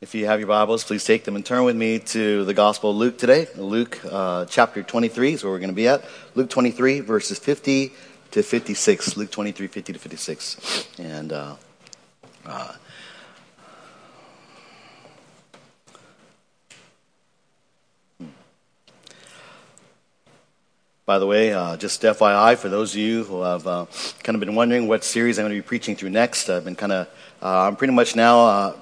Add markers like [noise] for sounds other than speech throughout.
If you have your Bibles, please take them and turn with me to the Gospel of Luke today. Luke uh, chapter 23 is where we're going to be at. Luke 23, verses 50 to 56. Luke 23, 50 to 56. And uh, uh, By the way, uh, just FYI, for those of you who have uh, kind of been wondering what series I'm going to be preaching through next, I've been kind of, uh, I'm pretty much now uh,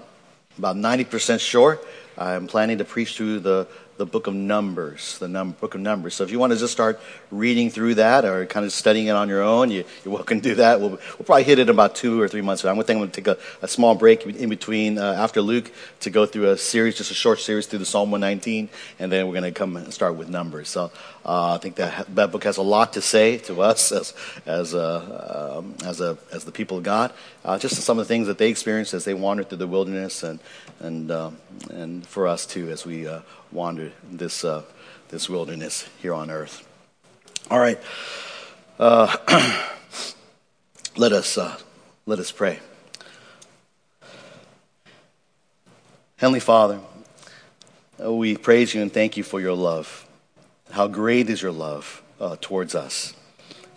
about 90% sure. I'm planning to preach through the the book of Numbers, the num- book of Numbers. So if you want to just start reading through that or kind of studying it on your own, you, are welcome to do that. We'll, we'll, probably hit it in about two or three months. I'm with I'm going to take a, a, small break in between uh, after Luke to go through a series, just a short series through the Psalm 119, and then we're going to come and start with Numbers. So uh, I think that that book has a lot to say to us as as uh, um, as a as the people of God. Uh, just some of the things that they experienced as they wandered through the wilderness, and and um, and for us too as we uh, wander this, uh, this wilderness here on earth. All right. Uh, [clears throat] let, us, let us pray. Heavenly Father, we praise you and thank you for your love. How great is your love uh, towards us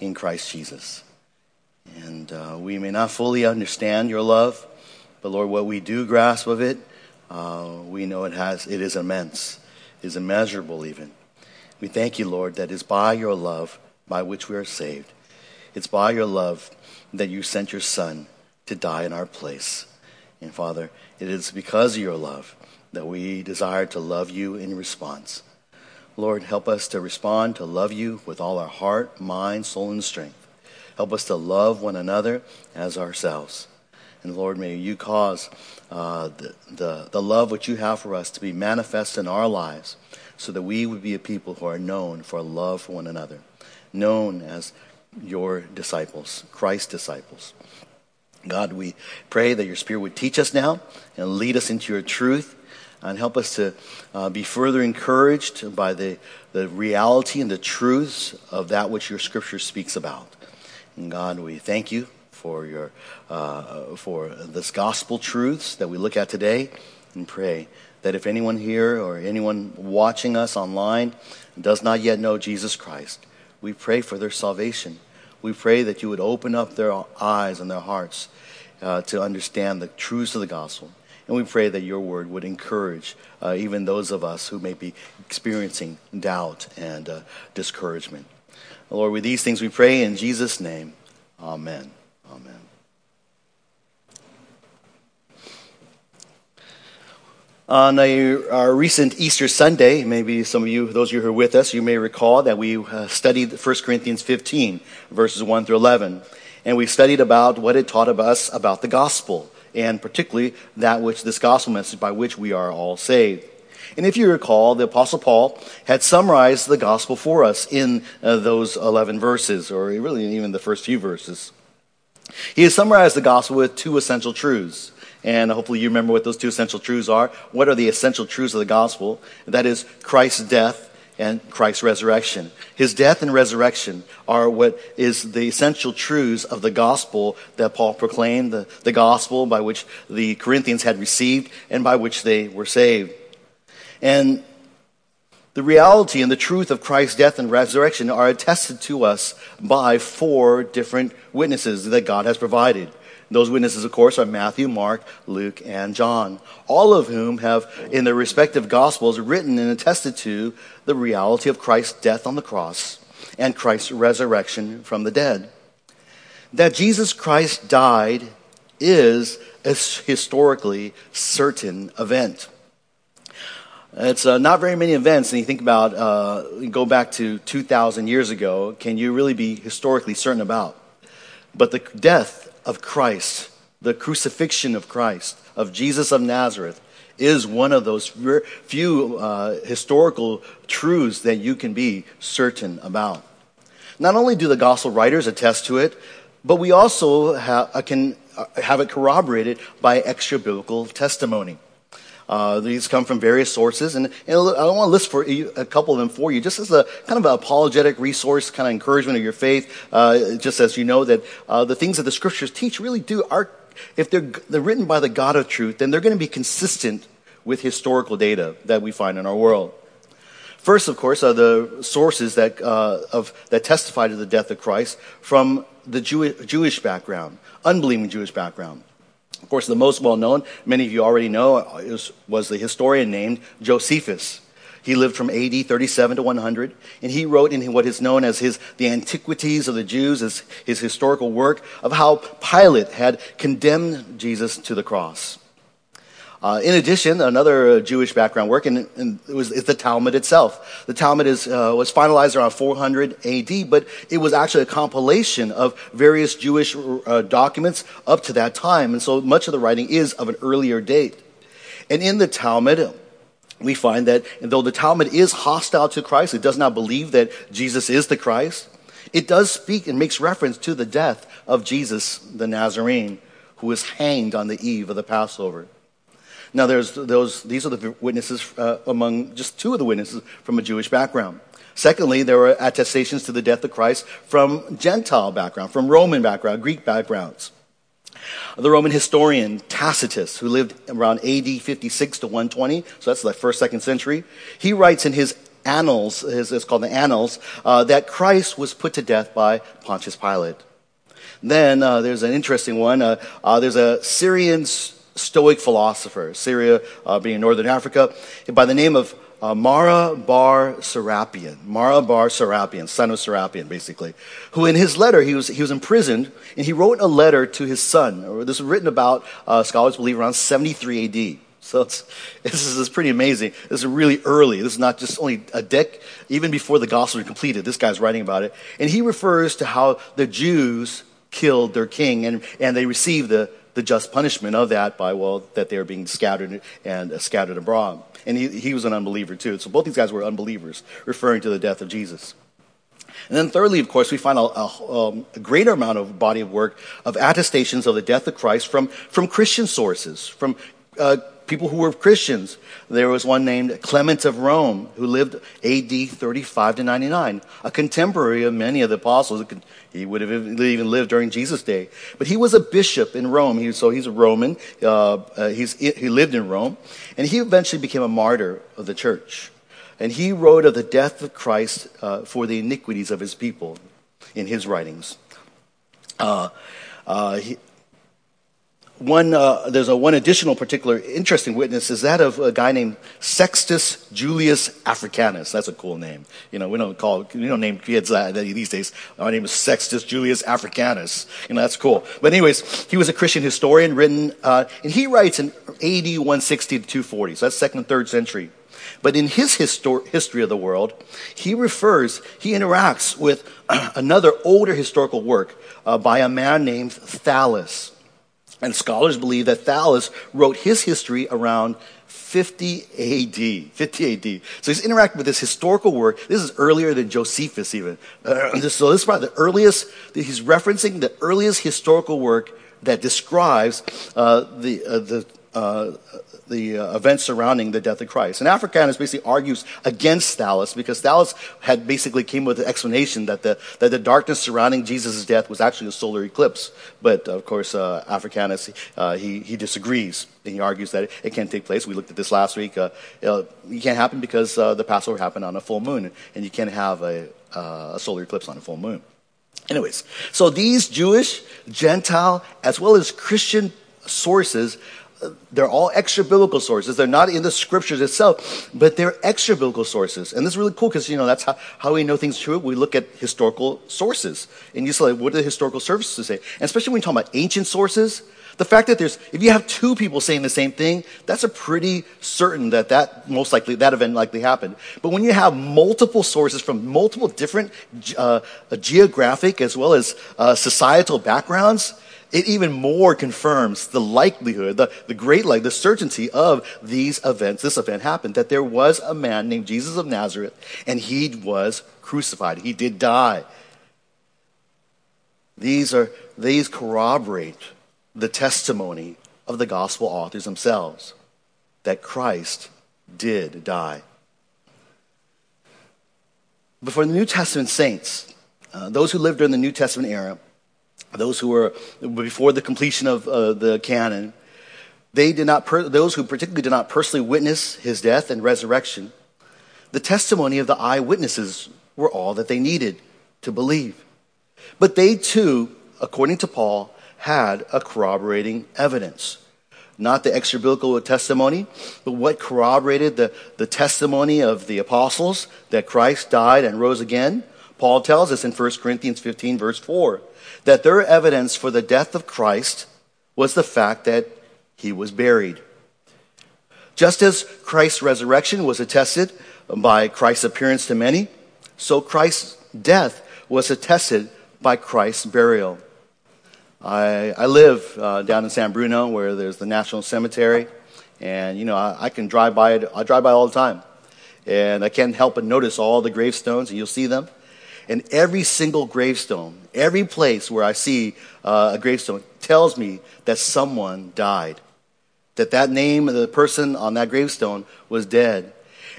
in Christ Jesus. And uh, we may not fully understand your love, but Lord, what we do grasp of it, uh, we know it has it is immense, is immeasurable even. We thank you, Lord, that it's by your love by which we are saved. It's by your love that you sent your Son to die in our place. And Father, it is because of your love that we desire to love you in response. Lord, help us to respond to love you with all our heart, mind, soul, and strength. Help us to love one another as ourselves. And Lord, may you cause uh, the, the, the love which you have for us to be manifest in our lives so that we would be a people who are known for love for one another, known as your disciples, Christ's disciples. God, we pray that your Spirit would teach us now and lead us into your truth and help us to uh, be further encouraged by the, the reality and the truths of that which your Scripture speaks about. And God, we thank you for your uh, for this gospel truths that we look at today, and pray that if anyone here or anyone watching us online does not yet know Jesus Christ, we pray for their salvation. We pray that you would open up their eyes and their hearts uh, to understand the truths of the gospel. And we pray that your word would encourage uh, even those of us who may be experiencing doubt and uh, discouragement. Lord, with these things we pray in Jesus' name. Amen. Amen. On a, our recent Easter Sunday, maybe some of you, those of you who are with us, you may recall that we uh, studied 1 Corinthians 15, verses 1 through 11. And we studied about what it taught us about the gospel, and particularly that which, this gospel message by which we are all saved. And if you recall, the Apostle Paul had summarized the gospel for us in uh, those 11 verses, or really even the first few verses. He has summarized the gospel with two essential truths. And hopefully you remember what those two essential truths are. What are the essential truths of the gospel? That is Christ's death and Christ's resurrection. His death and resurrection are what is the essential truths of the gospel that Paul proclaimed, the, the gospel by which the Corinthians had received and by which they were saved. And the reality and the truth of Christ's death and resurrection are attested to us by four different witnesses that God has provided. Those witnesses, of course, are Matthew, Mark, Luke, and John, all of whom have, in their respective gospels, written and attested to the reality of Christ's death on the cross and Christ's resurrection from the dead. That Jesus Christ died is a historically certain event. It's uh, not very many events, and you think about, uh, go back to 2,000 years ago, can you really be historically certain about? But the death of Christ, the crucifixion of Christ, of Jesus of Nazareth, is one of those few uh, historical truths that you can be certain about. Not only do the gospel writers attest to it, but we also can uh, have it corroborated by extra biblical testimony. Uh, these come from various sources, and, and I want to list for you, a couple of them for you, just as a kind of an apologetic resource, kind of encouragement of your faith. Uh, just as you know that uh, the things that the scriptures teach really do are, if they're they're written by the God of truth, then they're going to be consistent with historical data that we find in our world. First, of course, are the sources that, uh, of, that testify to the death of Christ from the Jew- Jewish background, unbelieving Jewish background. Of course, the most well known, many of you already know, is, was the historian named Josephus. He lived from AD 37 to 100, and he wrote in what is known as his The Antiquities of the Jews, his, his historical work of how Pilate had condemned Jesus to the cross. Uh, in addition, another uh, Jewish background work, and, and it was the Talmud itself. The Talmud is, uh, was finalized around 400 AD, but it was actually a compilation of various Jewish uh, documents up to that time, and so much of the writing is of an earlier date. And in the Talmud, we find that though the Talmud is hostile to Christ, it does not believe that Jesus is the Christ, it does speak and makes reference to the death of Jesus the Nazarene, who was hanged on the eve of the Passover. Now, there's those, these are the witnesses uh, among just two of the witnesses from a Jewish background. Secondly, there were attestations to the death of Christ from Gentile background, from Roman background, Greek backgrounds. The Roman historian Tacitus, who lived around AD 56 to 120, so that's the first, second century, he writes in his Annals, his, it's called the Annals, uh, that Christ was put to death by Pontius Pilate. Then uh, there's an interesting one. Uh, uh there's a Syrian Stoic philosopher, Syria uh, being northern Africa, by the name of uh, Mara bar Serapion, Mara bar Serapion, son of Serapion, basically, who in his letter, he was, he was imprisoned, and he wrote a letter to his son. This was written about, uh, scholars believe, around 73 AD. So it's, [laughs] this is pretty amazing. This is really early. This is not just only a deck, even before the gospel was completed. This guy's writing about it. And he refers to how the Jews killed their king and, and they received the, the just punishment of that by, well, that they were being scattered and uh, scattered abroad. And he, he was an unbeliever too. So both these guys were unbelievers, referring to the death of Jesus. And then thirdly, of course, we find a, a, um, a, greater amount of body of work of attestations of the death of Christ from, from Christian sources, from uh, people who were Christians. There was one named Clement of Rome who lived AD 35 to 99, a contemporary of many of the apostles. He would have even lived during Jesus' day. But he was a bishop in Rome. He, so he's a Roman. Uh, uh, he lived in Rome. And he eventually became a martyr of the church. And he wrote of the death of Christ uh, for the iniquities of his people in his writings. Uh, uh, he, one, uh, there's a one additional particular interesting witness is that of a guy named Sextus Julius Africanus. That's a cool name. You know, we don't call, we don't name kids that these days. My name is Sextus Julius Africanus. You know, that's cool. But anyways, he was a Christian historian written, uh, and he writes in AD 160 to 240. So that's second, third century. But in his histor- history of the world, he refers, he interacts with [clears throat] another older historical work uh, by a man named Thallus. And scholars believe that Thallus wrote his history around 50 AD. 50 AD. So he's interacting with this historical work. This is earlier than Josephus, even. Uh, [clears throat] so this is probably the earliest, he's referencing the earliest historical work that describes uh, the, uh, the uh, the uh, events surrounding the death of Christ. And Africanus basically argues against Thallus because Thallus had basically came with an explanation that the, that the darkness surrounding Jesus' death was actually a solar eclipse. But of course, uh, Africanus, uh, he, he disagrees. And he argues that it, it can't take place. We looked at this last week. Uh, it can't happen because uh, the Passover happened on a full moon, and you can't have a, uh, a solar eclipse on a full moon. Anyways, so these Jewish, Gentile, as well as Christian sources they're all extra biblical sources. They're not in the scriptures itself, but they're extra biblical sources. And this is really cool because, you know, that's how, how we know things true. We look at historical sources. And you say, what do the historical sources say? And especially when you talk about ancient sources, the fact that there's, if you have two people saying the same thing, that's a pretty certain that that most likely, that event likely happened. But when you have multiple sources from multiple different uh, geographic as well as uh, societal backgrounds, it even more confirms the likelihood, the, the great like the certainty of these events. This event happened that there was a man named Jesus of Nazareth, and he was crucified. He did die. These are these corroborate the testimony of the gospel authors themselves that Christ did die. But for the New Testament saints, uh, those who lived during the New Testament era, those who were before the completion of uh, the canon, they did not, per- those who particularly did not personally witness his death and resurrection, the testimony of the eyewitnesses were all that they needed to believe. But they too, according to Paul, had a corroborating evidence. Not the extra biblical testimony, but what corroborated the, the testimony of the apostles that Christ died and rose again. Paul tells us in 1 Corinthians 15, verse 4, that their evidence for the death of Christ was the fact that he was buried. Just as Christ's resurrection was attested by Christ's appearance to many, so Christ's death was attested by Christ's burial. I, I live uh, down in San Bruno where there's the National Cemetery, and you know I, I, can drive by it. I drive by all the time, and I can't help but notice all the gravestones, and you'll see them. And every single gravestone, every place where I see uh, a gravestone, tells me that someone died that that name of the person on that gravestone was dead.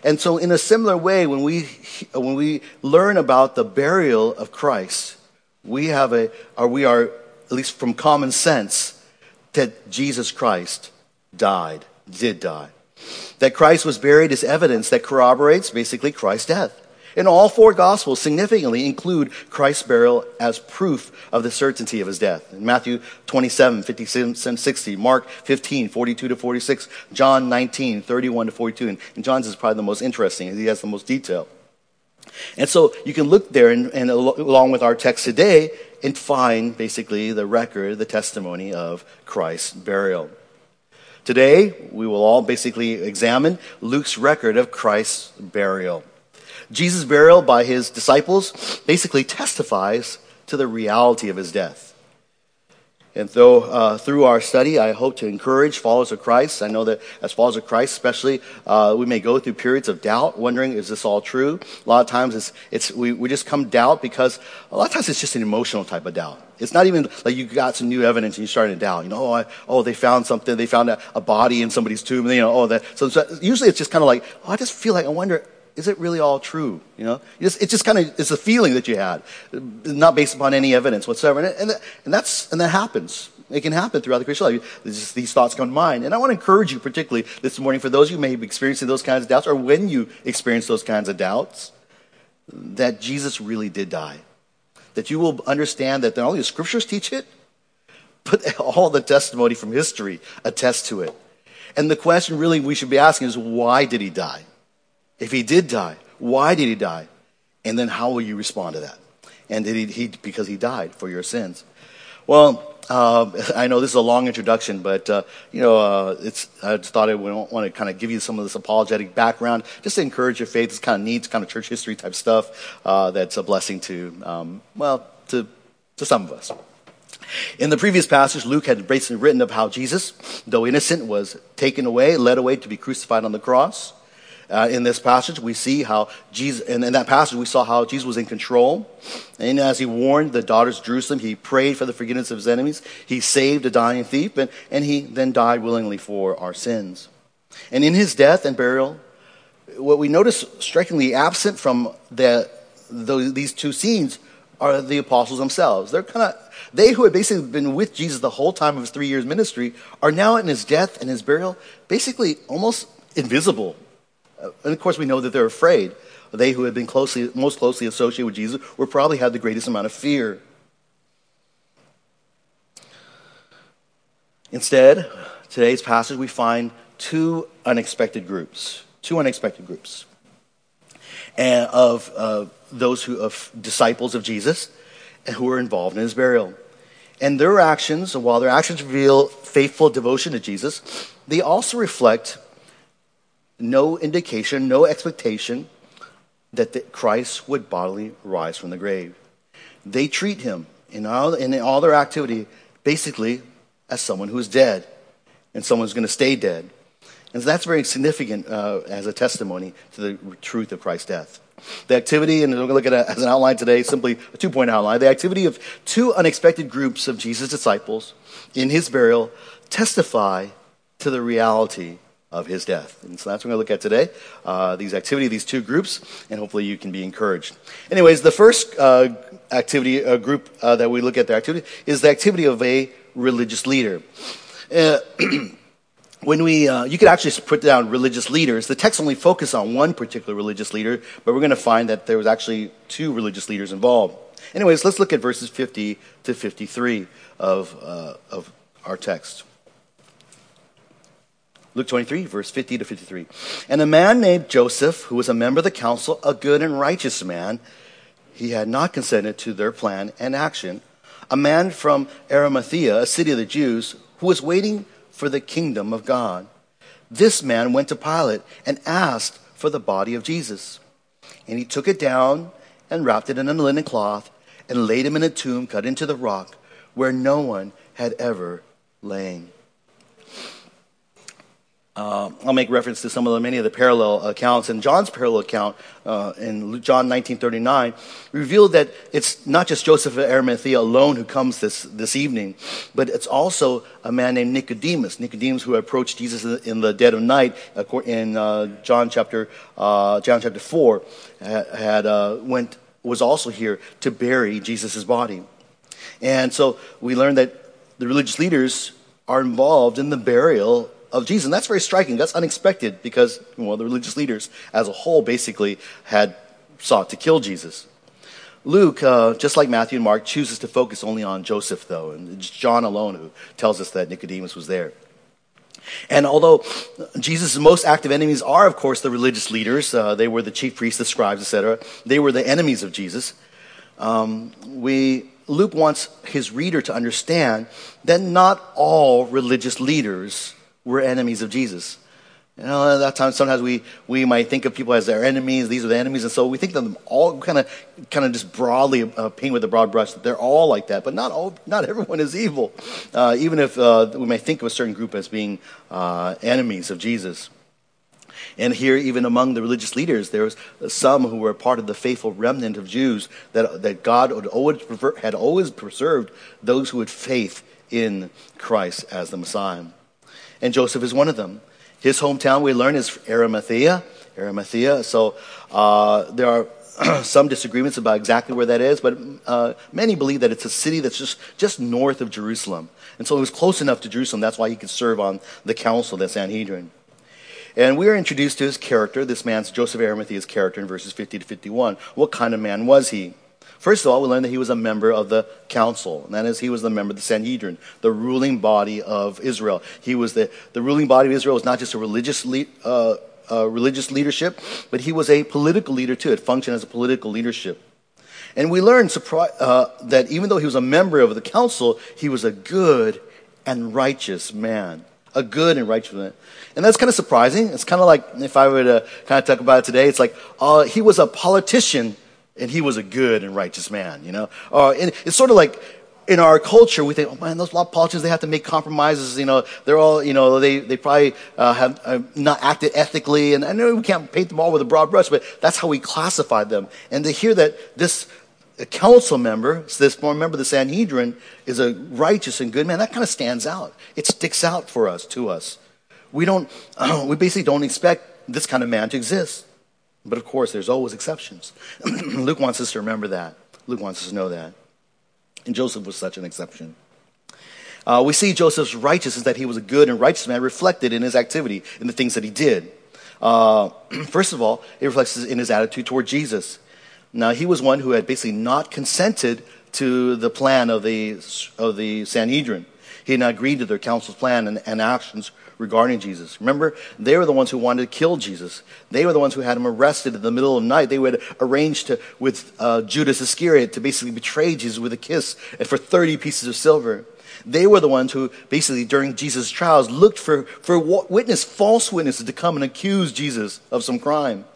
And so, in a similar way, when we, when we learn about the burial of Christ, we have a, or we are, at least from common sense, that Jesus Christ died, did die. That Christ was buried is evidence that corroborates basically Christ's death. And all four Gospels significantly include Christ's burial as proof of the certainty of his death. In Matthew 27, 57, 60, Mark 15, 42 to 46, John 19, 31 to 42. And, and John's is probably the most interesting. He has the most detail. And so you can look there and, and along with our text today and find basically the record, the testimony of Christ's burial. Today, we will all basically examine Luke's record of Christ's burial. Jesus' burial by his disciples basically testifies to the reality of his death. And though uh, through our study, I hope to encourage followers of Christ. I know that as followers of Christ, especially, uh, we may go through periods of doubt, wondering, is this all true? A lot of times it's, it's, we, we just come doubt because a lot of times it's just an emotional type of doubt. It's not even like you got some new evidence and you're starting to doubt. You know, oh, I, oh they found something. They found a, a, body in somebody's tomb. And, You know, oh, that. So, so usually it's just kind of like, oh, I just feel like, I wonder, is it really all true? You know, it's, it's just kind of it's a feeling that you had, not based upon any evidence whatsoever, and, and, and that's and that happens. It can happen throughout the Christian life. Just, these thoughts come to mind, and I want to encourage you, particularly this morning, for those who may be experiencing those kinds of doubts, or when you experience those kinds of doubts, that Jesus really did die. That you will understand that not only the Scriptures teach it, but [laughs] all the testimony from history attests to it. And the question really we should be asking is, why did he die? If he did die, why did he die? And then how will you respond to that? And did he, he because he died for your sins? Well, uh, [laughs] I know this is a long introduction, but uh, you know, uh, it's, I just thought I would want to kind of give you some of this apologetic background, just to encourage your faith. It's kind of neat, kind of church history type stuff uh, that's a blessing to, um, well, to to some of us. In the previous passage, Luke had basically written of how Jesus, though innocent, was taken away, led away to be crucified on the cross. Uh, in this passage, we see how Jesus, and in that passage, we saw how Jesus was in control. And as he warned the daughters of Jerusalem, he prayed for the forgiveness of his enemies. He saved a dying thief, and, and he then died willingly for our sins. And in his death and burial, what we notice strikingly absent from the, the, these two scenes are the apostles themselves. They're kind of they who had basically been with Jesus the whole time of his three years ministry are now in his death and his burial basically almost invisible and of course, we know that they're afraid. They who had been closely, most closely associated with Jesus were probably had the greatest amount of fear. Instead, today's passage, we find two unexpected groups. Two unexpected groups and of uh, those who, of disciples of Jesus and who were involved in his burial. And their actions, while their actions reveal faithful devotion to Jesus, they also reflect no indication, no expectation that Christ would bodily rise from the grave. They treat him in all, in all their activity basically as someone who's dead and someone who's going to stay dead. And so that's very significant uh, as a testimony to the truth of Christ's death. The activity, and we're going to look at it as an outline today, simply a two point outline. The activity of two unexpected groups of Jesus' disciples in his burial testify to the reality of his death. And so that's what we're going to look at today uh, these activity, these two groups, and hopefully you can be encouraged. Anyways, the first uh, activity uh, group uh, that we look at the activity is the activity of a religious leader. Uh, [clears throat] when we, uh, you could actually put down religious leaders. The text only focused on one particular religious leader, but we're going to find that there was actually two religious leaders involved. Anyways, let's look at verses 50 to 53 of, of our text. Luke 23, verse 50 to 53. And a man named Joseph, who was a member of the council, a good and righteous man, he had not consented to their plan and action. A man from Arimathea, a city of the Jews, who was waiting for the kingdom of God. This man went to Pilate and asked for the body of Jesus. And he took it down and wrapped it in a linen cloth and laid him in a tomb cut into the rock where no one had ever lain. Uh, I'll make reference to some of the many of the parallel accounts. And John's parallel account uh, in John 19:39 revealed that it's not just Joseph of Arimathea alone who comes this, this evening, but it's also a man named Nicodemus. Nicodemus who approached Jesus in the dead of night in uh, John chapter uh, John chapter 4 had uh, went was also here to bury Jesus' body. And so we learned that the religious leaders are involved in the burial of Jesus. And that's very striking. That's unexpected because, well, the religious leaders as a whole basically had sought to kill Jesus. Luke, uh, just like Matthew and Mark, chooses to focus only on Joseph, though, and it's John alone who tells us that Nicodemus was there. And although Jesus' most active enemies are, of course, the religious leaders, uh, they were the chief priests, the scribes, etc., they were the enemies of Jesus. Um, we, Luke wants his reader to understand that not all religious leaders were enemies of Jesus. You know, at that time, sometimes we, we might think of people as their enemies. These are the enemies. And so we think of them all kind of, kind of just broadly uh, paint with a broad brush that they're all like that. But not all, not everyone is evil. Uh, even if uh, we may think of a certain group as being uh, enemies of Jesus. And here, even among the religious leaders, there was some who were part of the faithful remnant of Jews that, that God had always, had always preserved those who had faith in Christ as the Messiah and Joseph is one of them. His hometown, we learn, is Arimathea. Arimathea. So uh, there are [clears throat] some disagreements about exactly where that is, but uh, many believe that it's a city that's just, just north of Jerusalem. And so it was close enough to Jerusalem. That's why he could serve on the council, the Sanhedrin. And we are introduced to his character, this man's Joseph Arimathea's character in verses 50 to 51. What kind of man was he? First of all, we learn that he was a member of the council, and that is, he was the member of the Sanhedrin, the ruling body of Israel. He was the, the ruling body of Israel was not just a religious, le- uh, uh, religious leadership, but he was a political leader too. It functioned as a political leadership. And we learn uh, that even though he was a member of the council, he was a good and righteous man. A good and righteous man. And that's kind of surprising. It's kind of like if I were to kind of talk about it today, it's like uh, he was a politician and he was a good and righteous man, you know? Uh, and it's sort of like in our culture, we think, oh man, those politicians, they have to make compromises, you know, they're all, you know, they, they probably uh, have uh, not acted ethically. And I know we can't paint them all with a broad brush, but that's how we classify them. And to hear that this council member, this former member of the Sanhedrin, is a righteous and good man, that kind of stands out. It sticks out for us, to us. We don't, [clears throat] we basically don't expect this kind of man to exist. But of course, there's always exceptions. [clears throat] Luke wants us to remember that. Luke wants us to know that. And Joseph was such an exception. Uh, we see Joseph's righteousness, that he was a good and righteous man, reflected in his activity, in the things that he did. Uh, [clears throat] first of all, it reflects in his attitude toward Jesus. Now, he was one who had basically not consented to the plan of the, of the Sanhedrin. He had not agreed to their council's plan and, and actions regarding Jesus. Remember, they were the ones who wanted to kill Jesus. They were the ones who had him arrested in the middle of the night. They would arrange to, with uh, Judas Iscariot to basically betray Jesus with a kiss and for 30 pieces of silver. They were the ones who basically during Jesus' trials looked for, for witness, false witnesses to come and accuse Jesus of some crime.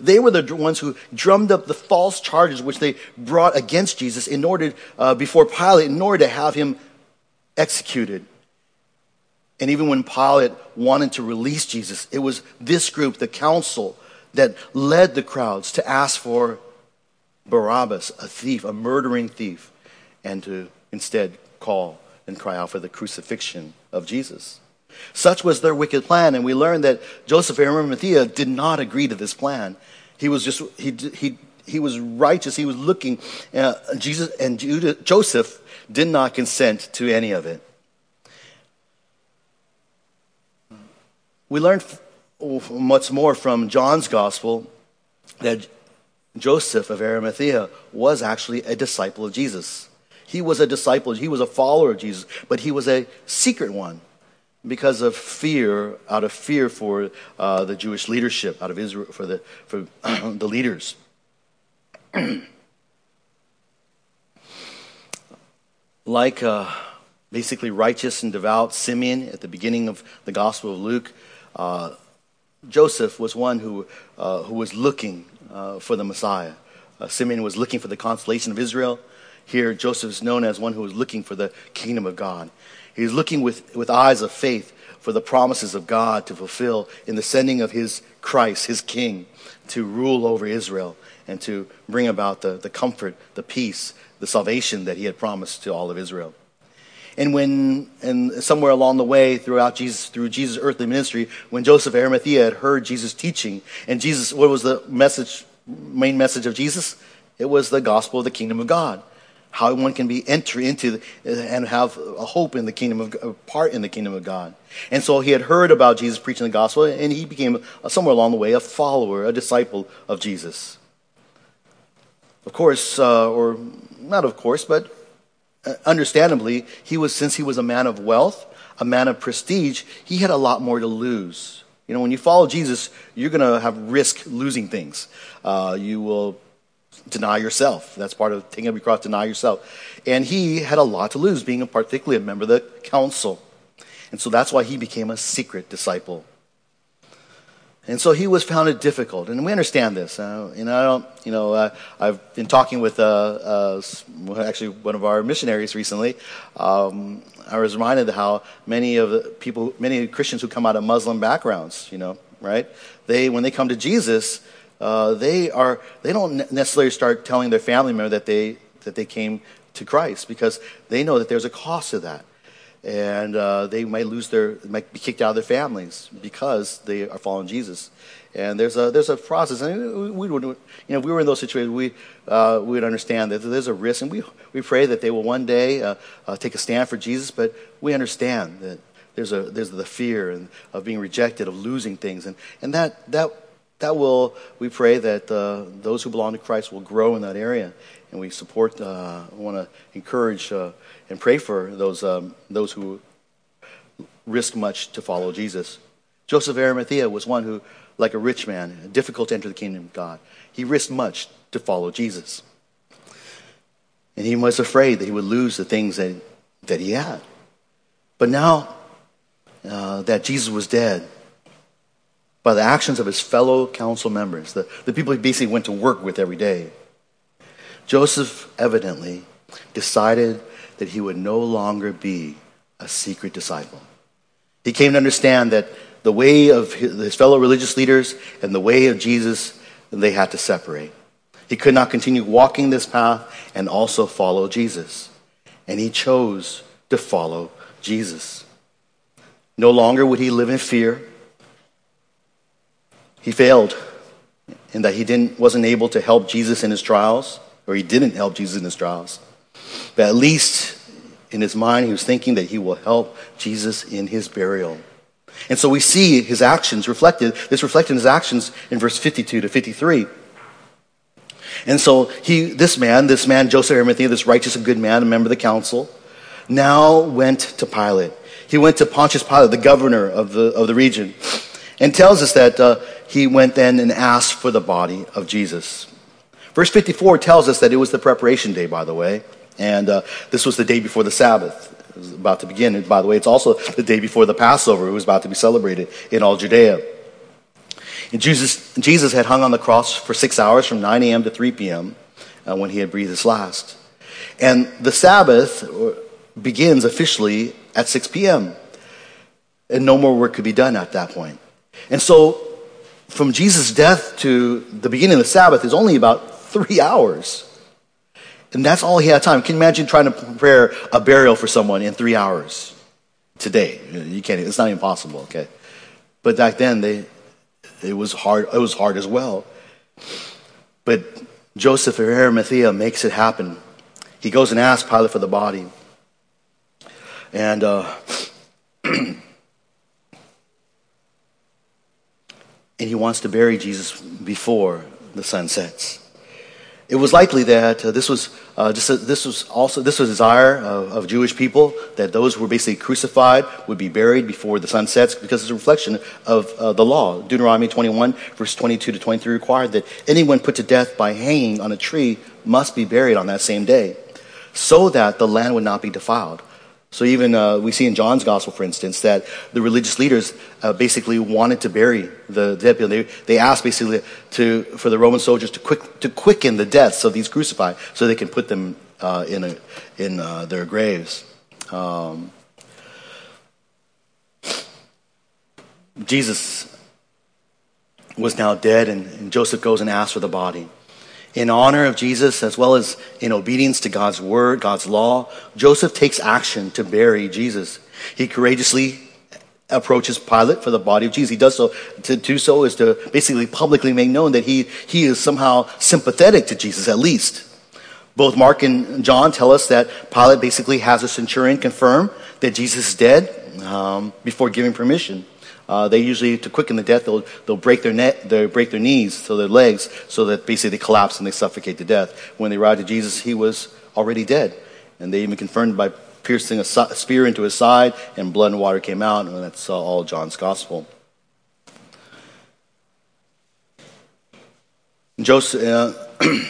They were the ones who drummed up the false charges which they brought against Jesus in order, uh, before Pilate, in order to have him executed. And even when Pilate wanted to release Jesus, it was this group, the council, that led the crowds to ask for Barabbas, a thief, a murdering thief, and to instead call and cry out for the crucifixion of Jesus. Such was their wicked plan, and we learn that Joseph of Arimathea did not agree to this plan. He was just he he he was righteous. He was looking. Uh, Jesus and Judah, Joseph did not consent to any of it. We learn much more from John's gospel that Joseph of Arimathea was actually a disciple of Jesus. He was a disciple, he was a follower of Jesus, but he was a secret one because of fear, out of fear for uh, the Jewish leadership, out of Israel, for the, for [clears throat] the leaders. [clears throat] like uh, basically righteous and devout Simeon at the beginning of the Gospel of Luke, Joseph was one who, uh, who was looking uh, for the Messiah. Uh, Simeon was looking for the consolation of Israel. Here, Joseph is known as one who was looking for the kingdom of God. He's looking with, with eyes of faith for the promises of God to fulfill in the sending of his Christ, his King, to rule over Israel and to bring about the, the comfort, the peace, the salvation that he had promised to all of Israel. And when, and somewhere along the way throughout Jesus, through Jesus' earthly ministry, when Joseph Arimathea had heard Jesus teaching, and Jesus, what was the message, main message of Jesus? It was the gospel of the kingdom of God. How one can be enter into and have a hope in the kingdom of a part in the kingdom of God. And so he had heard about Jesus preaching the gospel, and he became somewhere along the way a follower, a disciple of Jesus. Of course, uh, or not of course, but understandably, he was, since he was a man of wealth, a man of prestige, he had a lot more to lose. You know, when you follow Jesus, you're going to have risk losing things. Uh, you will deny yourself. That's part of taking up your cross, deny yourself. And he had a lot to lose, being a particularly a member of the council. And so that's why he became a secret disciple. And so he was found it difficult, and we understand this. Uh, and I don't, you know, uh, I've been talking with uh, uh actually one of our missionaries recently. Um, I was reminded how many of the people, many Christians who come out of Muslim backgrounds, you know, right? They, when they come to Jesus, uh, they are, they don't necessarily start telling their family member that they that they came to Christ because they know that there's a cost to that and uh, they might lose their might be kicked out of their families because they are following Jesus. And there's a there's a process, and we would you know if we were in those situations, we uh, we would understand that there's a risk, and we we pray that they will one day uh, uh take a stand for Jesus. But we understand that there's a there's the fear and of being rejected, of losing things, and and that that that will we pray that uh, those who belong to Christ will grow in that area, and we support uh, want to encourage and pray for those, um, those who risk much to follow Jesus. Joseph Arimathea was one who, like a rich man, difficult to enter the kingdom of God. He risked much to follow Jesus. And he was afraid that he would lose the things that, that he had. But now uh, that Jesus was dead, by the actions of his fellow council members, the, the people he basically went to work with every day, Joseph evidently decided that he would no longer be a secret disciple. He came to understand that the way of his fellow religious leaders and the way of Jesus, they had to separate. He could not continue walking this path and also follow Jesus. And he chose to follow Jesus. No longer would he live in fear. He failed in that he didn't, wasn't able to help Jesus in his trials, or he didn't help Jesus in his trials. But at least in his mind, he was thinking that he will help Jesus in his burial. And so we see his actions reflected, this reflected in his actions in verse 52 to 53. And so he, this man, this man, Joseph Arimathea, this righteous and good man, a member of the council, now went to Pilate. He went to Pontius Pilate, the governor of the, of the region, and tells us that uh, he went then and asked for the body of Jesus. Verse 54 tells us that it was the preparation day, by the way. And uh, this was the day before the Sabbath. It was about to begin. And by the way, it's also the day before the Passover. It was about to be celebrated in all Judea. And Jesus, Jesus had hung on the cross for six hours from 9 a.m. to 3 p.m. Uh, when he had breathed his last. And the Sabbath begins officially at 6 p.m. And no more work could be done at that point. And so, from Jesus' death to the beginning of the Sabbath is only about three hours. And that's all he had time. Can you imagine trying to prepare a burial for someone in three hours today? You can't, it's not even possible, okay? But back then, they, it was hard, it was hard as well. But Joseph of Arimathea makes it happen. He goes and asks Pilate for the body. And uh, [clears throat] and he wants to bury Jesus before the sun sets. It was likely that uh, this was uh, just a, this was also this was desire of, of, Jewish people that those who were basically crucified would be buried before the sun sets because it's a reflection of uh, the law. Deuteronomy 21 verse 22 to 23 required that anyone put to death by hanging on a tree must be buried on that same day, so that the land would not be defiled. So even uh, we see in John's gospel, for instance, that the religious leaders uh, basically wanted to bury the dead people. They, they asked basically to, for the Roman soldiers to, quick, to quicken the deaths of these crucified so they can put them uh, in, a, in uh, their graves. Um, Jesus was now dead, and, and Joseph goes and asks for the body in honor of Jesus as well as in obedience to God's word, God's law, Joseph takes action to bury Jesus. He courageously approaches Pilate for the body of Jesus. He does so. To do so is to basically publicly make known that he, he is somehow sympathetic to Jesus, at least. Both Mark and John tell us that Pilate basically has a centurion confirm that Jesus is dead um, before giving permission. Uh, they usually, to quicken the death, they'll, they'll break their neck, they'll break their knees, so their legs, so that basically they collapse and they suffocate to death. When they arrived to Jesus, he was already dead. And they even confirmed by piercing a spear into his side, and blood and water came out, and that's all John's gospel. Joseph, uh, [clears throat]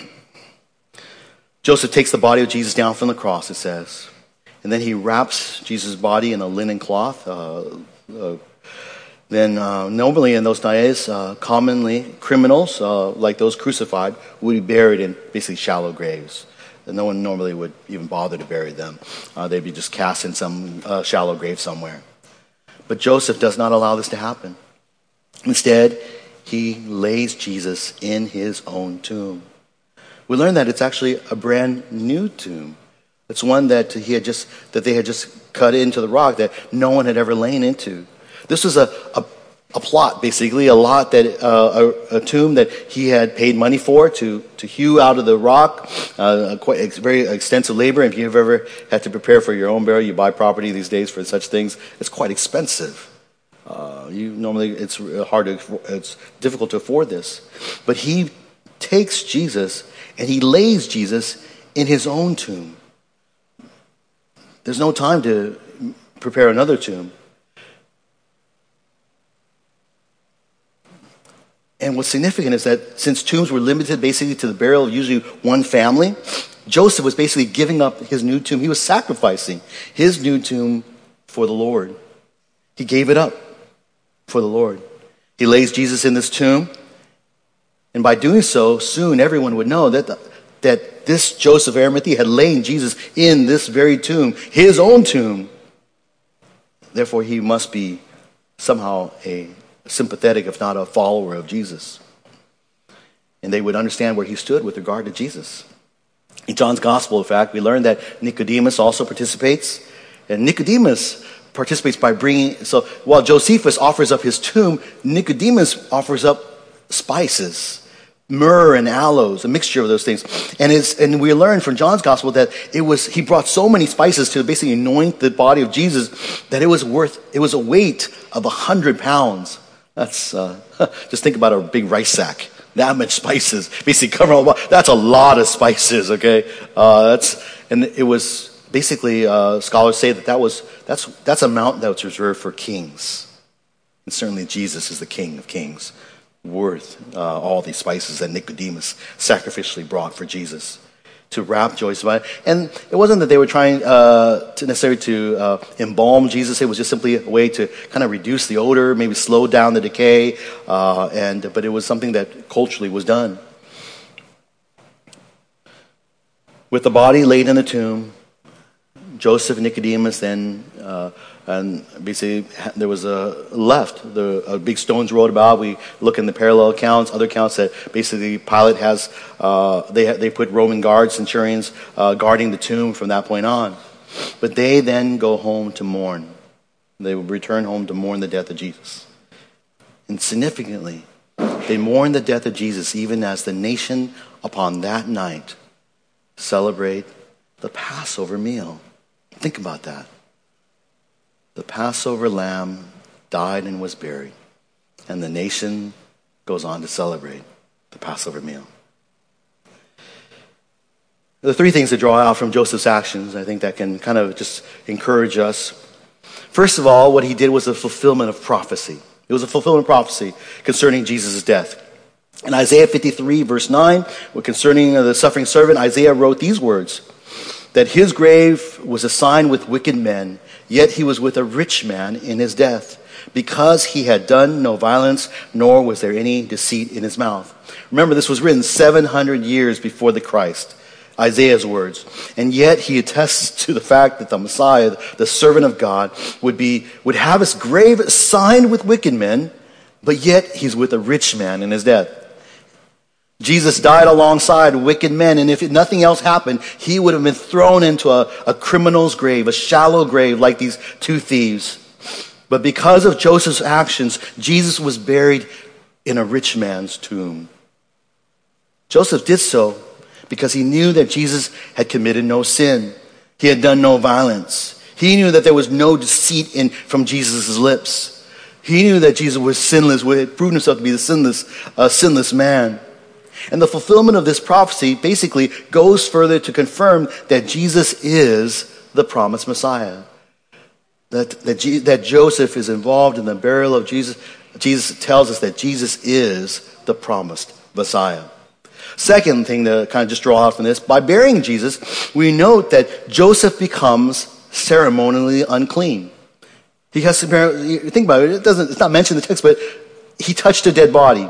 Joseph takes the body of Jesus down from the cross, it says. And then he wraps Jesus' body in a linen cloth, uh, uh then uh, normally in those days, uh, commonly criminals uh, like those crucified would be buried in basically shallow graves. And no one normally would even bother to bury them. Uh, they'd be just cast in some uh, shallow grave somewhere. But Joseph does not allow this to happen. Instead, he lays Jesus in his own tomb. We learn that it's actually a brand new tomb. It's one that he had just that they had just cut into the rock that no one had ever lain into. This was a, a, a plot, basically, a lot that, uh, a, a, tomb that he had paid money for to, to hew out of the rock, uh, quite ex, very extensive labor. If you've ever had to prepare for your own burial, you buy property these days for such things, it's quite expensive. Uh, you normally, it's hard to, it's difficult to afford this. But he takes Jesus and he lays Jesus in his own tomb. There's no time to prepare another tomb. And what's significant is that since tombs were limited basically to the burial of usually one family, Joseph was basically giving up his new tomb. He was sacrificing his new tomb for the Lord. He gave it up for the Lord. He lays Jesus in this tomb. And by doing so, soon everyone would know that, the, that this Joseph Arimathea had lain Jesus in this very tomb, his own tomb. Therefore, he must be somehow a sympathetic, if not a follower of Jesus. And they would understand where he stood with regard to Jesus. In John's gospel, in fact, we learn that Nicodemus also participates. And Nicodemus participates by bringing, so while Josephus offers up his tomb, Nicodemus offers up spices myrrh and aloes, a mixture of those things. And, and we learn from John's gospel that it was, he brought so many spices to basically anoint the body of Jesus that it was worth, it was a weight of a hundred pounds. That's, uh, [laughs] just think about a big rice sack. That much spices, basically covering all That's a lot of spices, okay? Uh, that's, and it was basically, uh, scholars say that that was, that's, that's a mountain that was reserved for kings. And certainly Jesus is the king of kings, worth uh, all these spices that Nicodemus sacrificially brought for Jesus to wrap Jesus' body. And it wasn't that they were trying uh, to necessarily to uh, embalm Jesus. It was just simply a way to kind of reduce the odor, maybe slow down the decay. Uh, and but it was something that culturally was done. With the body laid in the tomb, Joseph and Nicodemus then uh, and basically there was a left. The a big stones rolled about. We look in the parallel accounts, other accounts that basically Pilate has. Uh, they they put Roman guards, centurions, uh, guarding the tomb from that point on. But they then go home to mourn. They will return home to mourn the death of Jesus. And significantly, they mourn the death of Jesus even as the nation upon that night celebrate the Passover meal. Think about that the Passover lamb died and was buried, and the nation goes on to celebrate the Passover meal. The three things to draw out from Joseph's actions, I think that can kind of just encourage us. First of all, what he did was a fulfillment of prophecy. It was a fulfillment of prophecy concerning Jesus' death. In Isaiah 53, verse 9, concerning the suffering servant, Isaiah wrote these words that his grave was assigned with wicked men, yet he was with a rich man in his death, because he had done no violence, nor was there any deceit in his mouth. Remember, this was written 700 years before the Christ. Isaiah's words. And yet he attests to the fact that the Messiah, the servant of God, would be, would have his grave signed with wicked men, but yet he's with a rich man in his death. Jesus died alongside wicked men, and if nothing else happened, he would have been thrown into a, a criminal's grave, a shallow grave like these two thieves. But because of Joseph's actions, Jesus was buried in a rich man's tomb. Joseph did so because he knew that Jesus had committed no sin. He had done no violence. He knew that there was no deceit in, from Jesus' lips. He knew that Jesus was sinless, would prove himself to be the sinless, uh, sinless man. And the fulfillment of this prophecy basically goes further to confirm that Jesus is the promised Messiah. That, that, that Joseph is involved in the burial of Jesus. Jesus tells us that Jesus is the promised Messiah. Second thing to kind of just draw out from this, by burying Jesus, we note that Joseph becomes ceremonially unclean. He has to, think about it, it doesn't, it's not mentioned in the text, but he touched a dead body.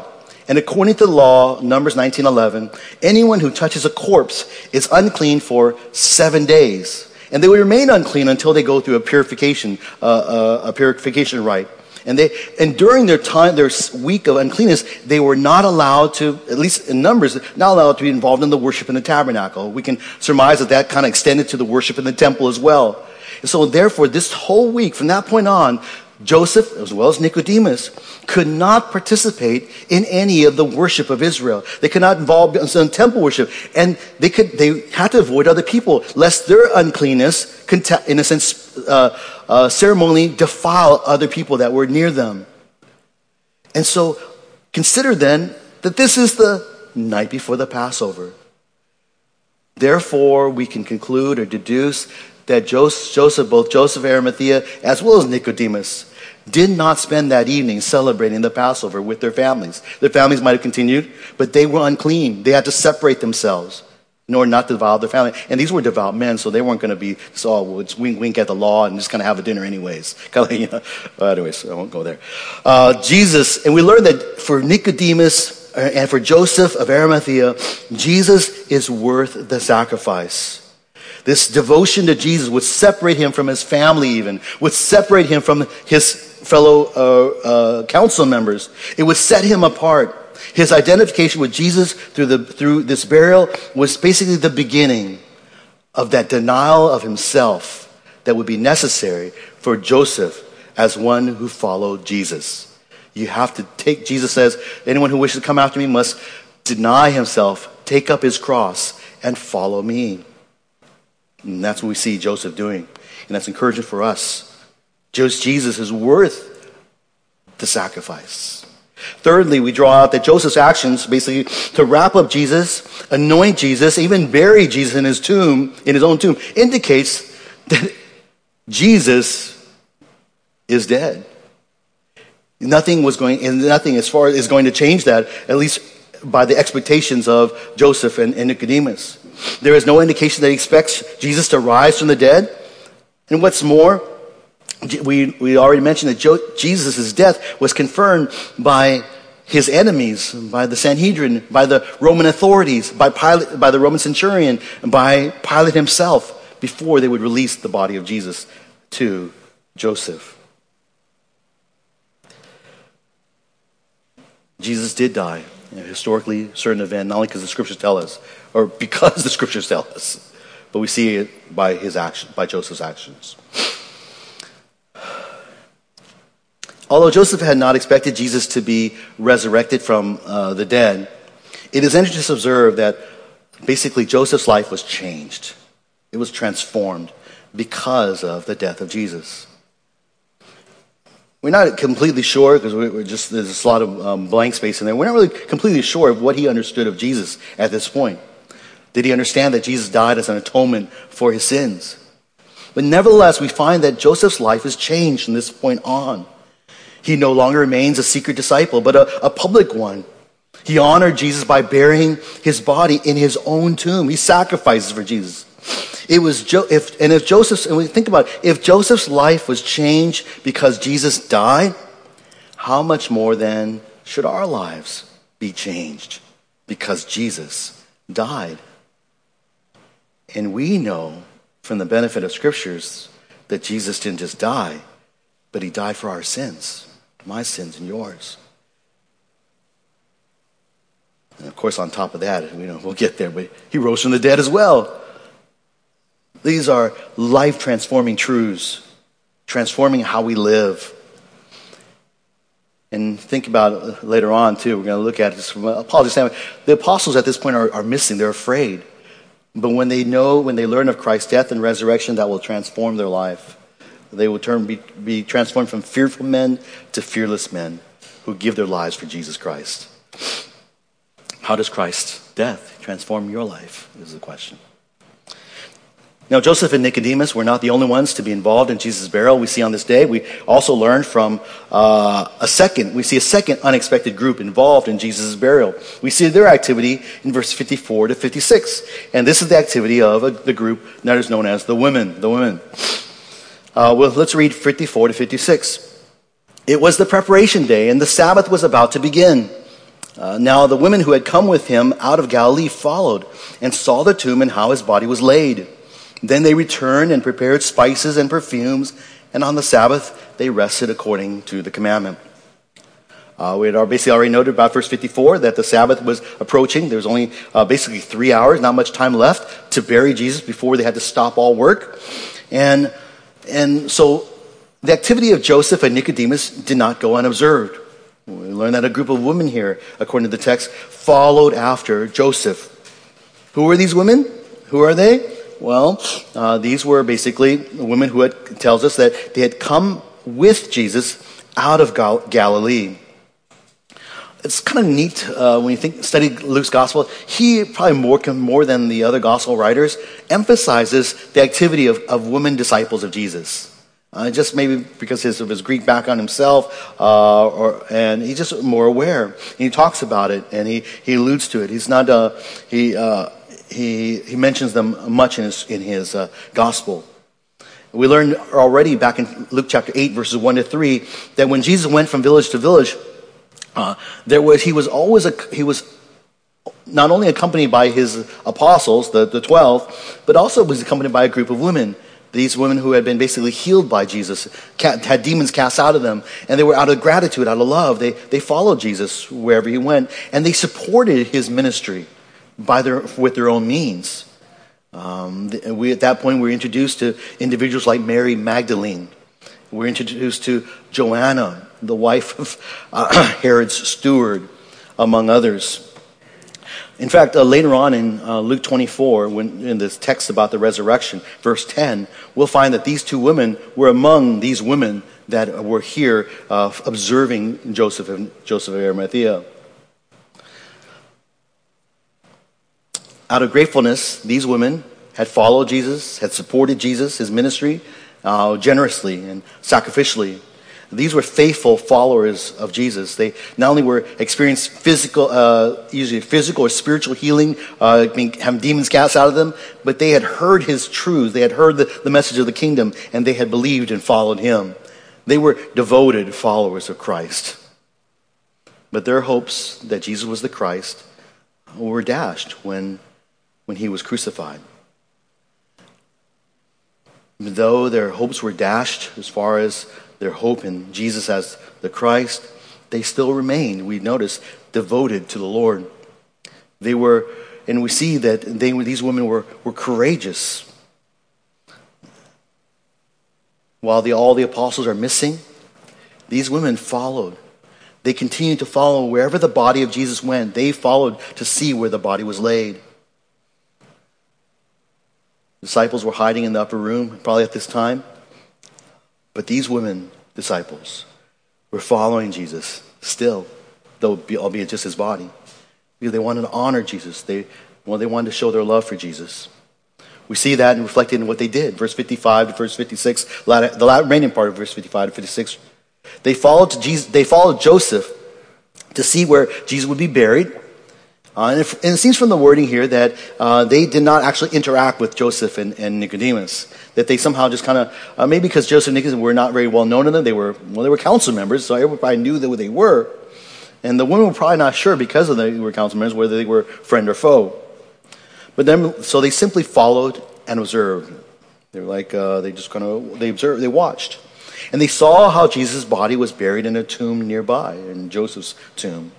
And according to the law, Numbers 19:11, anyone who touches a corpse is unclean for seven days, and they will remain unclean until they go through a purification, uh, uh, a purification rite. And, they, and during their time, their week of uncleanness, they were not allowed to, at least in numbers, not allowed to be involved in the worship in the tabernacle. We can surmise that that kind of extended to the worship in the temple as well. And so therefore, this whole week, from that point on, Joseph, as well as Nicodemus, could not participate in any of the worship of Israel. They could not involve in temple worship, and they could they had to avoid other people lest their uncleanness, in a sense, uh, uh, defile other people that were near them. And so, consider then that this is the night before the Passover. Therefore, we can conclude or deduce that Joseph, both Joseph Arimathea as well as Nicodemus, did not spend that evening celebrating the Passover with their families. Their families might have continued, but they were unclean. They had to separate themselves in order not to defile their family. And these were devout men, so they weren't going to be just, oh, well, wink, wink at the law and just going to have a dinner anyways. [laughs] Kind of, you know. Well, anyways, I won't go there. Uh, Jesus, and we learned that for Nicodemus uh, and for Joseph of Arimathea, Jesus is worth the sacrifice. This devotion to Jesus would separate him from his family, even, would separate him from his fellow uh, uh, council members. It would set him apart. His identification with Jesus through, the, through this burial was basically the beginning of that denial of himself that would be necessary for Joseph as one who followed Jesus. You have to take, Jesus says, anyone who wishes to come after me must deny himself, take up his cross, and follow me. And that's what we see Joseph doing. And that's encouraging for us. Jesus is worth the sacrifice. Thirdly, we draw out that Joseph's actions, basically to wrap up Jesus, anoint Jesus, even bury Jesus in his tomb, in his own tomb, indicates that Jesus is dead. Nothing was going, and nothing as far is going to change that, at least by the expectations of Joseph and, and Nicodemus. There is no indication that he expects Jesus to rise from the dead. And what's more, we, we already mentioned that Jesus' death was confirmed by his enemies, by the Sanhedrin, by the Roman authorities, by, Pilate, by the Roman centurion, and by Pilate himself before they would release the body of Jesus to Joseph. Jesus did die historically certain event, not only because the scriptures tell us, or [laughs] because the scriptures tell us, but we see it by his action, by Joseph's actions. Although Joseph had not expected Jesus to be resurrected from uh, the dead, it is interesting to observe that basically Joseph's life was changed. It was transformed because of the death of Jesus. We're not completely sure because we're just there's a lot of um, blank space in there. We're not really completely sure of what he understood of Jesus at this point. Did he understand that Jesus died as an atonement for his sins? But nevertheless, we find that Joseph's life is changed from this point on. He no longer remains a secret disciple, but a, a public one. He honored Jesus by burying his body in his own tomb. He sacrifices for Jesus. It was jo- if, and if Joseph's, and we think about it, if Joseph's life was changed because Jesus died, how much more then should our lives be changed because Jesus died? And we know from the benefit of scriptures that Jesus didn't just die, but he died for our sins, my sins and yours. And of course, on top of that, you know, we'll get there, but he rose from the dead as well. These are life transforming truths, transforming how we live. And think about later on, too. We're going to look at this from apology standpoint. The apostles at this point are, are missing, they're afraid. But when they know, when they learn of Christ's death and resurrection, that will transform their life. They will turn, be, be transformed from fearful men to fearless men who give their lives for Jesus Christ. How does Christ's death transform your life? Is the question. Now, Joseph and Nicodemus were not the only ones to be involved in Jesus' burial. We see on this day, we also learn from uh, a second, we see a second unexpected group involved in Jesus' burial. We see their activity in verse 54 to 56. And this is the activity of a, the group that is known as the women. The women. Uh, well, let's read 54 to 56. It was the preparation day, and the Sabbath was about to begin. Uh, now, the women who had come with him out of Galilee followed and saw the tomb and how his body was laid. Then they returned and prepared spices and perfumes, and on the Sabbath they rested according to the commandment. Uh, we had basically already noted about verse 54 that the Sabbath was approaching. There was only uh, basically three hours, not much time left to bury Jesus before they had to stop all work. And, and so the activity of Joseph and Nicodemus did not go unobserved. We learn that a group of women here, according to the text, followed after Joseph. Who were these women? Who are they? Well, uh, these were basically women who had, tells us that they had come with Jesus out of Gal- Galilee. It's kind of neat uh, when you think study Luke's gospel. He probably more more than the other gospel writers emphasizes the activity of, of women disciples of Jesus. Uh, just maybe because his, of his Greek background himself, uh, or, and he's just more aware. And he talks about it and he, he alludes to it. He's not, uh, he, uh, he, he mentions them much in his, in his uh, gospel. We learned already back in Luke chapter 8, verses 1 to 3, that when Jesus went from village to village, there was, he was always, he was not only accompanied by his apostles, the, the 12, but also was accompanied by a group of women. These women who had been basically healed by Jesus, had demons cast out of them, and they were out of gratitude, out of love. They, they followed Jesus wherever he went, and they supported his ministry by their, with their own means. Um, we, at that point, we were introduced to individuals like Mary Magdalene. We were introduced to Joanna, the wife of uh, [clears throat] Herod's steward, among others. In fact, uh, later on in uh, Luke 24, when, in this text about the resurrection, verse 10, we'll find that these two women were among these women that were here uh, observing Joseph and Joseph of Arimathea. Out of gratefulness, these women had followed Jesus, had supported Jesus, his ministry, uh, generously and sacrificially. These were faithful followers of Jesus. They not only were experienced physical, uh, usually physical or spiritual healing, uh, having demons cast out of them, but they had heard his truth. They had heard the, the message of the kingdom, and they had believed and followed him. They were devoted followers of Christ. But their hopes that Jesus was the Christ were dashed when when he was crucified. Though their hopes were dashed as far as their hope in Jesus as the Christ, they still remained, we notice, devoted to the Lord. They were, and we see that they, these women were, were courageous. While the, all the apostles are missing, these women followed. They continued to follow wherever the body of Jesus went. They followed to see where the body was laid disciples were hiding in the upper room, probably at this time. But these women, disciples, were following Jesus still, though be albeit just his body. Because they wanted to honor Jesus. They, well, they wanted to show their love for Jesus. We see that reflected in what they did. Verse 55 to verse 56, the remaining part of verse 55 to 56. They followed, Jesus, they followed Joseph to see where Jesus would be buried. Uh, and, if, and, it seems from the wording here that uh, they did not actually interact with Joseph and, and Nicodemus. That they somehow just kind of, uh, maybe because Joseph and Nicodemus were not very well known to them, they were, well, they were council members, so everybody knew who they were. And the women were probably not sure because of they were council members whether they were friend or foe. But then, so they simply followed and observed. They were like, uh, they just kind of, they observed, they watched. And they saw how Jesus' body was buried in a tomb nearby, in Joseph's tomb.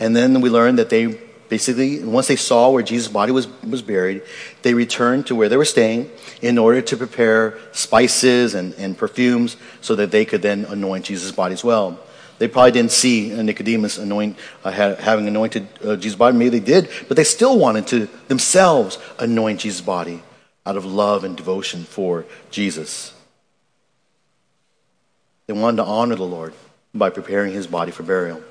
And then we learned that they basically, once they saw where Jesus' body was, was buried, they returned to where they were staying in order to prepare spices and, and perfumes so that they could then anoint Jesus' body as well. They probably didn't see Nicodemus anoint, uh, having anointed uh, Jesus' body. Maybe they did, but they still wanted to themselves anoint Jesus' body out of love and devotion for Jesus. They wanted to honor the Lord by preparing his body for burial.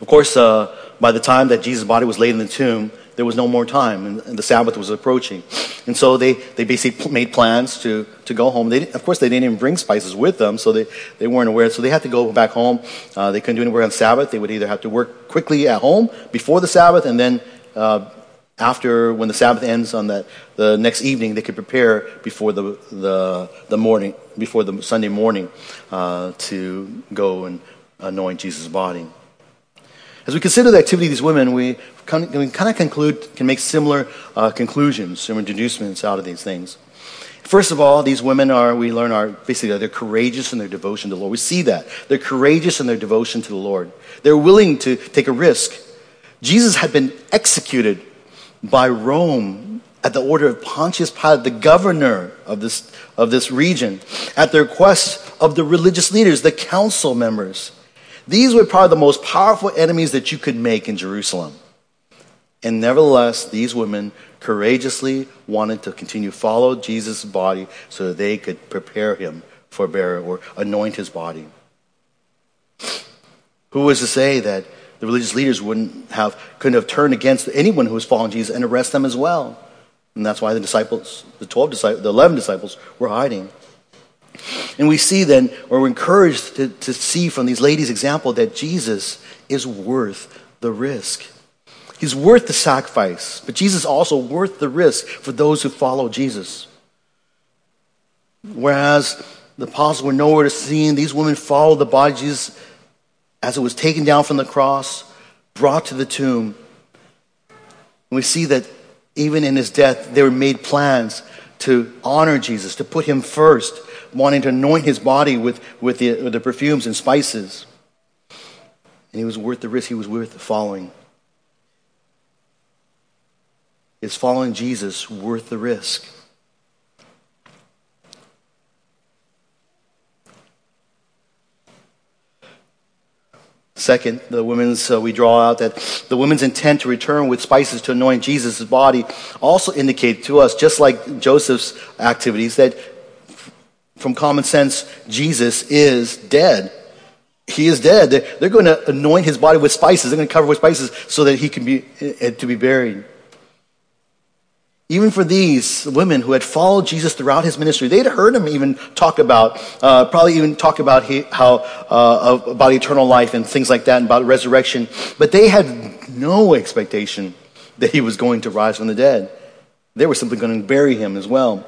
Of course, uh, by the time that Jesus' body was laid in the tomb, there was no more time, and, and the Sabbath was approaching. And so they, they basically made plans to, to go home. They, of course, they didn't even bring spices with them, so they, they weren't aware. So they had to go back home. Uh, they couldn't do any work on Sabbath. They would either have to work quickly at home before the Sabbath, and then uh, after, when the Sabbath ends on that, the next evening, they could prepare before the, the, the morning, before the Sunday morning, uh, to go and anoint Jesus' body. As we consider the activity of these women, we, kind of conclude, can make similar uh, conclusions, similar deducements out of these things. First of all, these women are, we learn, are basically they're courageous in their devotion to the Lord. We see that. They're courageous in their devotion to the Lord. They're willing to take a risk. Jesus had been executed by Rome at the order of Pontius Pilate, the governor of this, of this region, at the request of the religious leaders, the council members. These were probably the most powerful enemies that you could make in Jerusalem. And nevertheless, these women courageously wanted to continue to follow Jesus' body so that they could prepare him for burial or anoint his body. Who was to say that the religious leaders wouldn't have, couldn't have turned against anyone who was following Jesus and arrest them as well? And that's why the disciples, the 12 disciples, the 11 disciples were hiding. And we see then, or we're encouraged to, to see from these ladies' example that Jesus is worth the risk. He's worth the sacrifice, but Jesus is also worth the risk for those who follow Jesus. Whereas the apostles were nowhere to see, these women followed the body of Jesus as it was taken down from the cross, brought to the tomb. And we see that even in his death, they were made plans to honor Jesus, to put him first, wanting to anoint his body with, with, the, with the perfumes and spices. And he was worth the risk, he was worth following. Is following Jesus worth the risk? Second, the women's, uh, we draw out that the women's intent to return with spices to anoint Jesus' body also indicate to us, just like Joseph's activities, that from common sense, Jesus is dead. He is dead. They're, they're going to anoint his body with spices. They're going to cover with spices so that he can be uh, to be buried. Even for these women who had followed Jesus throughout his ministry, they'd heard him even talk about, uh, probably even talk about he, how, uh, about eternal life and things like that, and about resurrection. But they had no expectation that he was going to rise from the dead. They were simply going to bury him as well.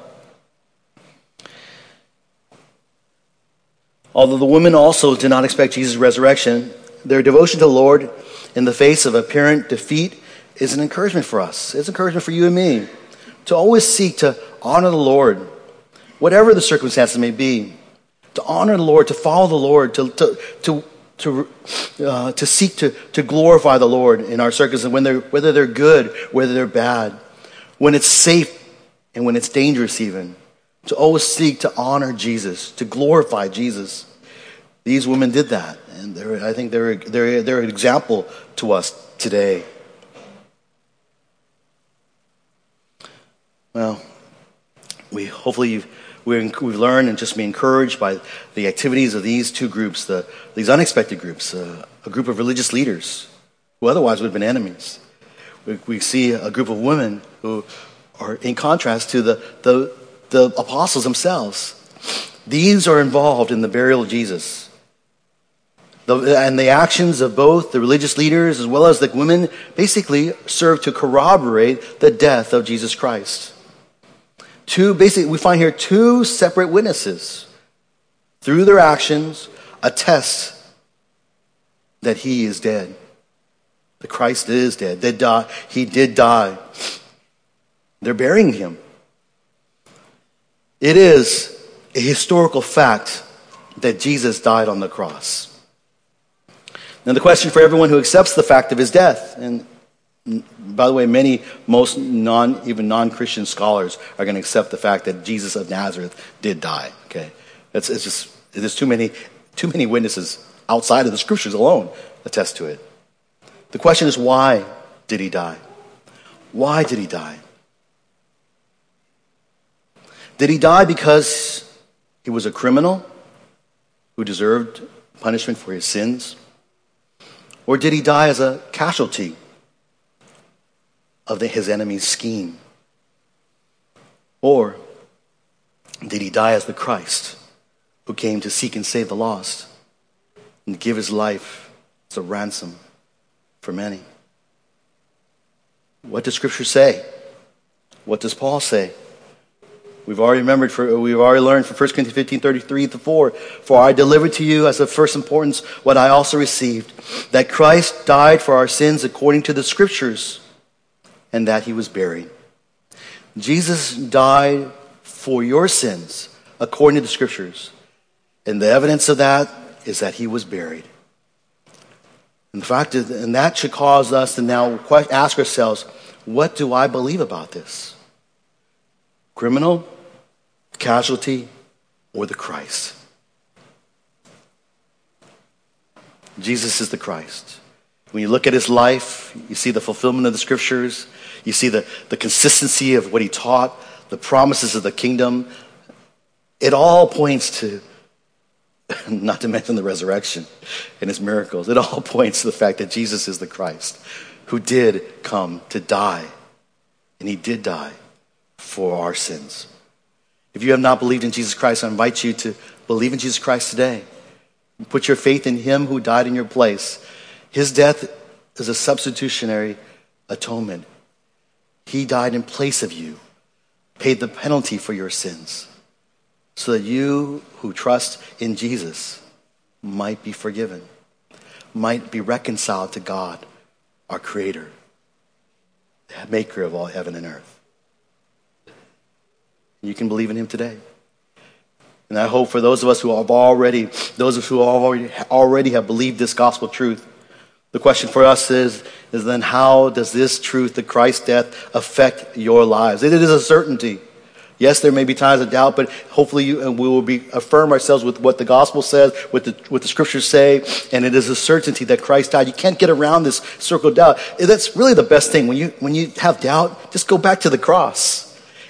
Although the women also did not expect Jesus' resurrection, their devotion to the Lord in the face of apparent defeat is an encouragement for us. It's encouragement for you and me to always seek to honor the Lord, whatever the circumstances may be, to honor the Lord, to follow the Lord, to, to, to, to, uh, to seek to, to glorify the Lord in our circumstances, when they're, whether they're good, whether they're bad, when it's safe and when it's dangerous, even. To always seek to honor Jesus, to glorify Jesus. These women did that, and I think they're, they're, they're an example to us today. Well, we hopefully we have learned and just be encouraged by the activities of these two groups, the, these unexpected groups, uh, a group of religious leaders who otherwise would have been enemies. We, we see a group of women who are in contrast to the, the, the apostles themselves. These are involved in the burial of Jesus. The, and the actions of both the religious leaders as well as the women basically serve to corroborate the death of Jesus Christ. Two, basically, we find here two separate witnesses through their actions attest that he is dead. The Christ is dead. They die. He did die. They're burying him. It is a historical fact that Jesus died on the cross. Now, the question for everyone who accepts the fact of his death, and mm, by the way, many, most non, even non-Christian scholars are going to accept the fact that Jesus of Nazareth did die. Okay, it's, it's just there's too many, too many witnesses outside of the scriptures alone attest to it. The question is, why did he die? Why did he die? Did he die because he was a criminal who deserved punishment for his sins? Or did he die as a casualty of the, his enemy's scheme? Or did he die as the Christ who came to seek and save the lost and give his life as a ransom for many? What does Scripture say? What does Paul say? We've already remembered, for, we've already learned from 1 Corinthians 15 33 to 4. For I delivered to you as of first importance what I also received that Christ died for our sins according to the Scriptures, and that he was buried. Jesus died for your sins according to the Scriptures. And the evidence of that is that he was buried. The fact and that should cause us to now ask ourselves, what do I believe about this? Criminal? Casualty, or the Christ. Jesus is the Christ. When you look at his life, you see the fulfillment of the scriptures, you see the, the consistency of what he taught, the promises of the kingdom. It all points to, [laughs] not to mention the resurrection and his miracles, it all [laughs] points to the fact that Jesus is the Christ who did come to die. And he did die for our sins. If you have not believed in Jesus Christ, I invite you to believe in Jesus Christ today. Put your faith in Him who died in your place. His death is a substitutionary atonement. He died in place of you, paid the penalty for your sins, so that you who trust in Jesus might be forgiven, might be reconciled to God, our Creator, the maker of all heaven and earth. You can believe in him today. And I hope for those of us who have already, those of us who already, already have believed this gospel truth, the question for us is, is then how does this truth, the Christ death, affect your lives? It is a certainty. Yes, there may be times of doubt, but hopefully you, we will be, affirm ourselves with what the gospel says, what the, what the scriptures say, and it is a certainty that Christ died. You can't get around this circle of doubt. That's really the best thing. When you, when you have doubt, just go back to the cross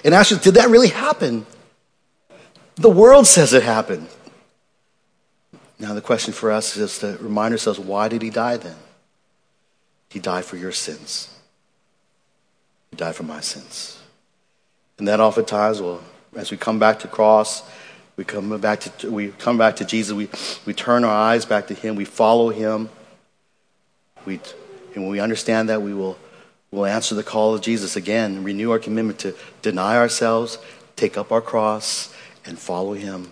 and ask you, did that really happen? The world says it happened. Now, the question for us is to remind ourselves why did he die then? He died for your sins, he died for my sins. And that oftentimes, well, as we come back to cross, we come back to, we come back to Jesus, we, we turn our eyes back to him, we follow him. We, and when we understand that, we will We'll answer the call of Jesus again, renew our commitment to deny ourselves, take up our cross, and follow him.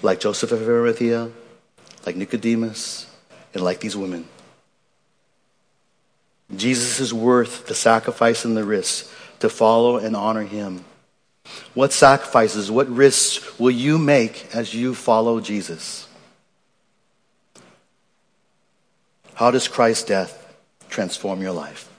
Like Joseph of Arimathea, like Nicodemus, and like these women. Jesus is worth the sacrifice and the risk to follow and honor him. What sacrifices, what risks will you make as you follow Jesus? How does Christ's death transform your life?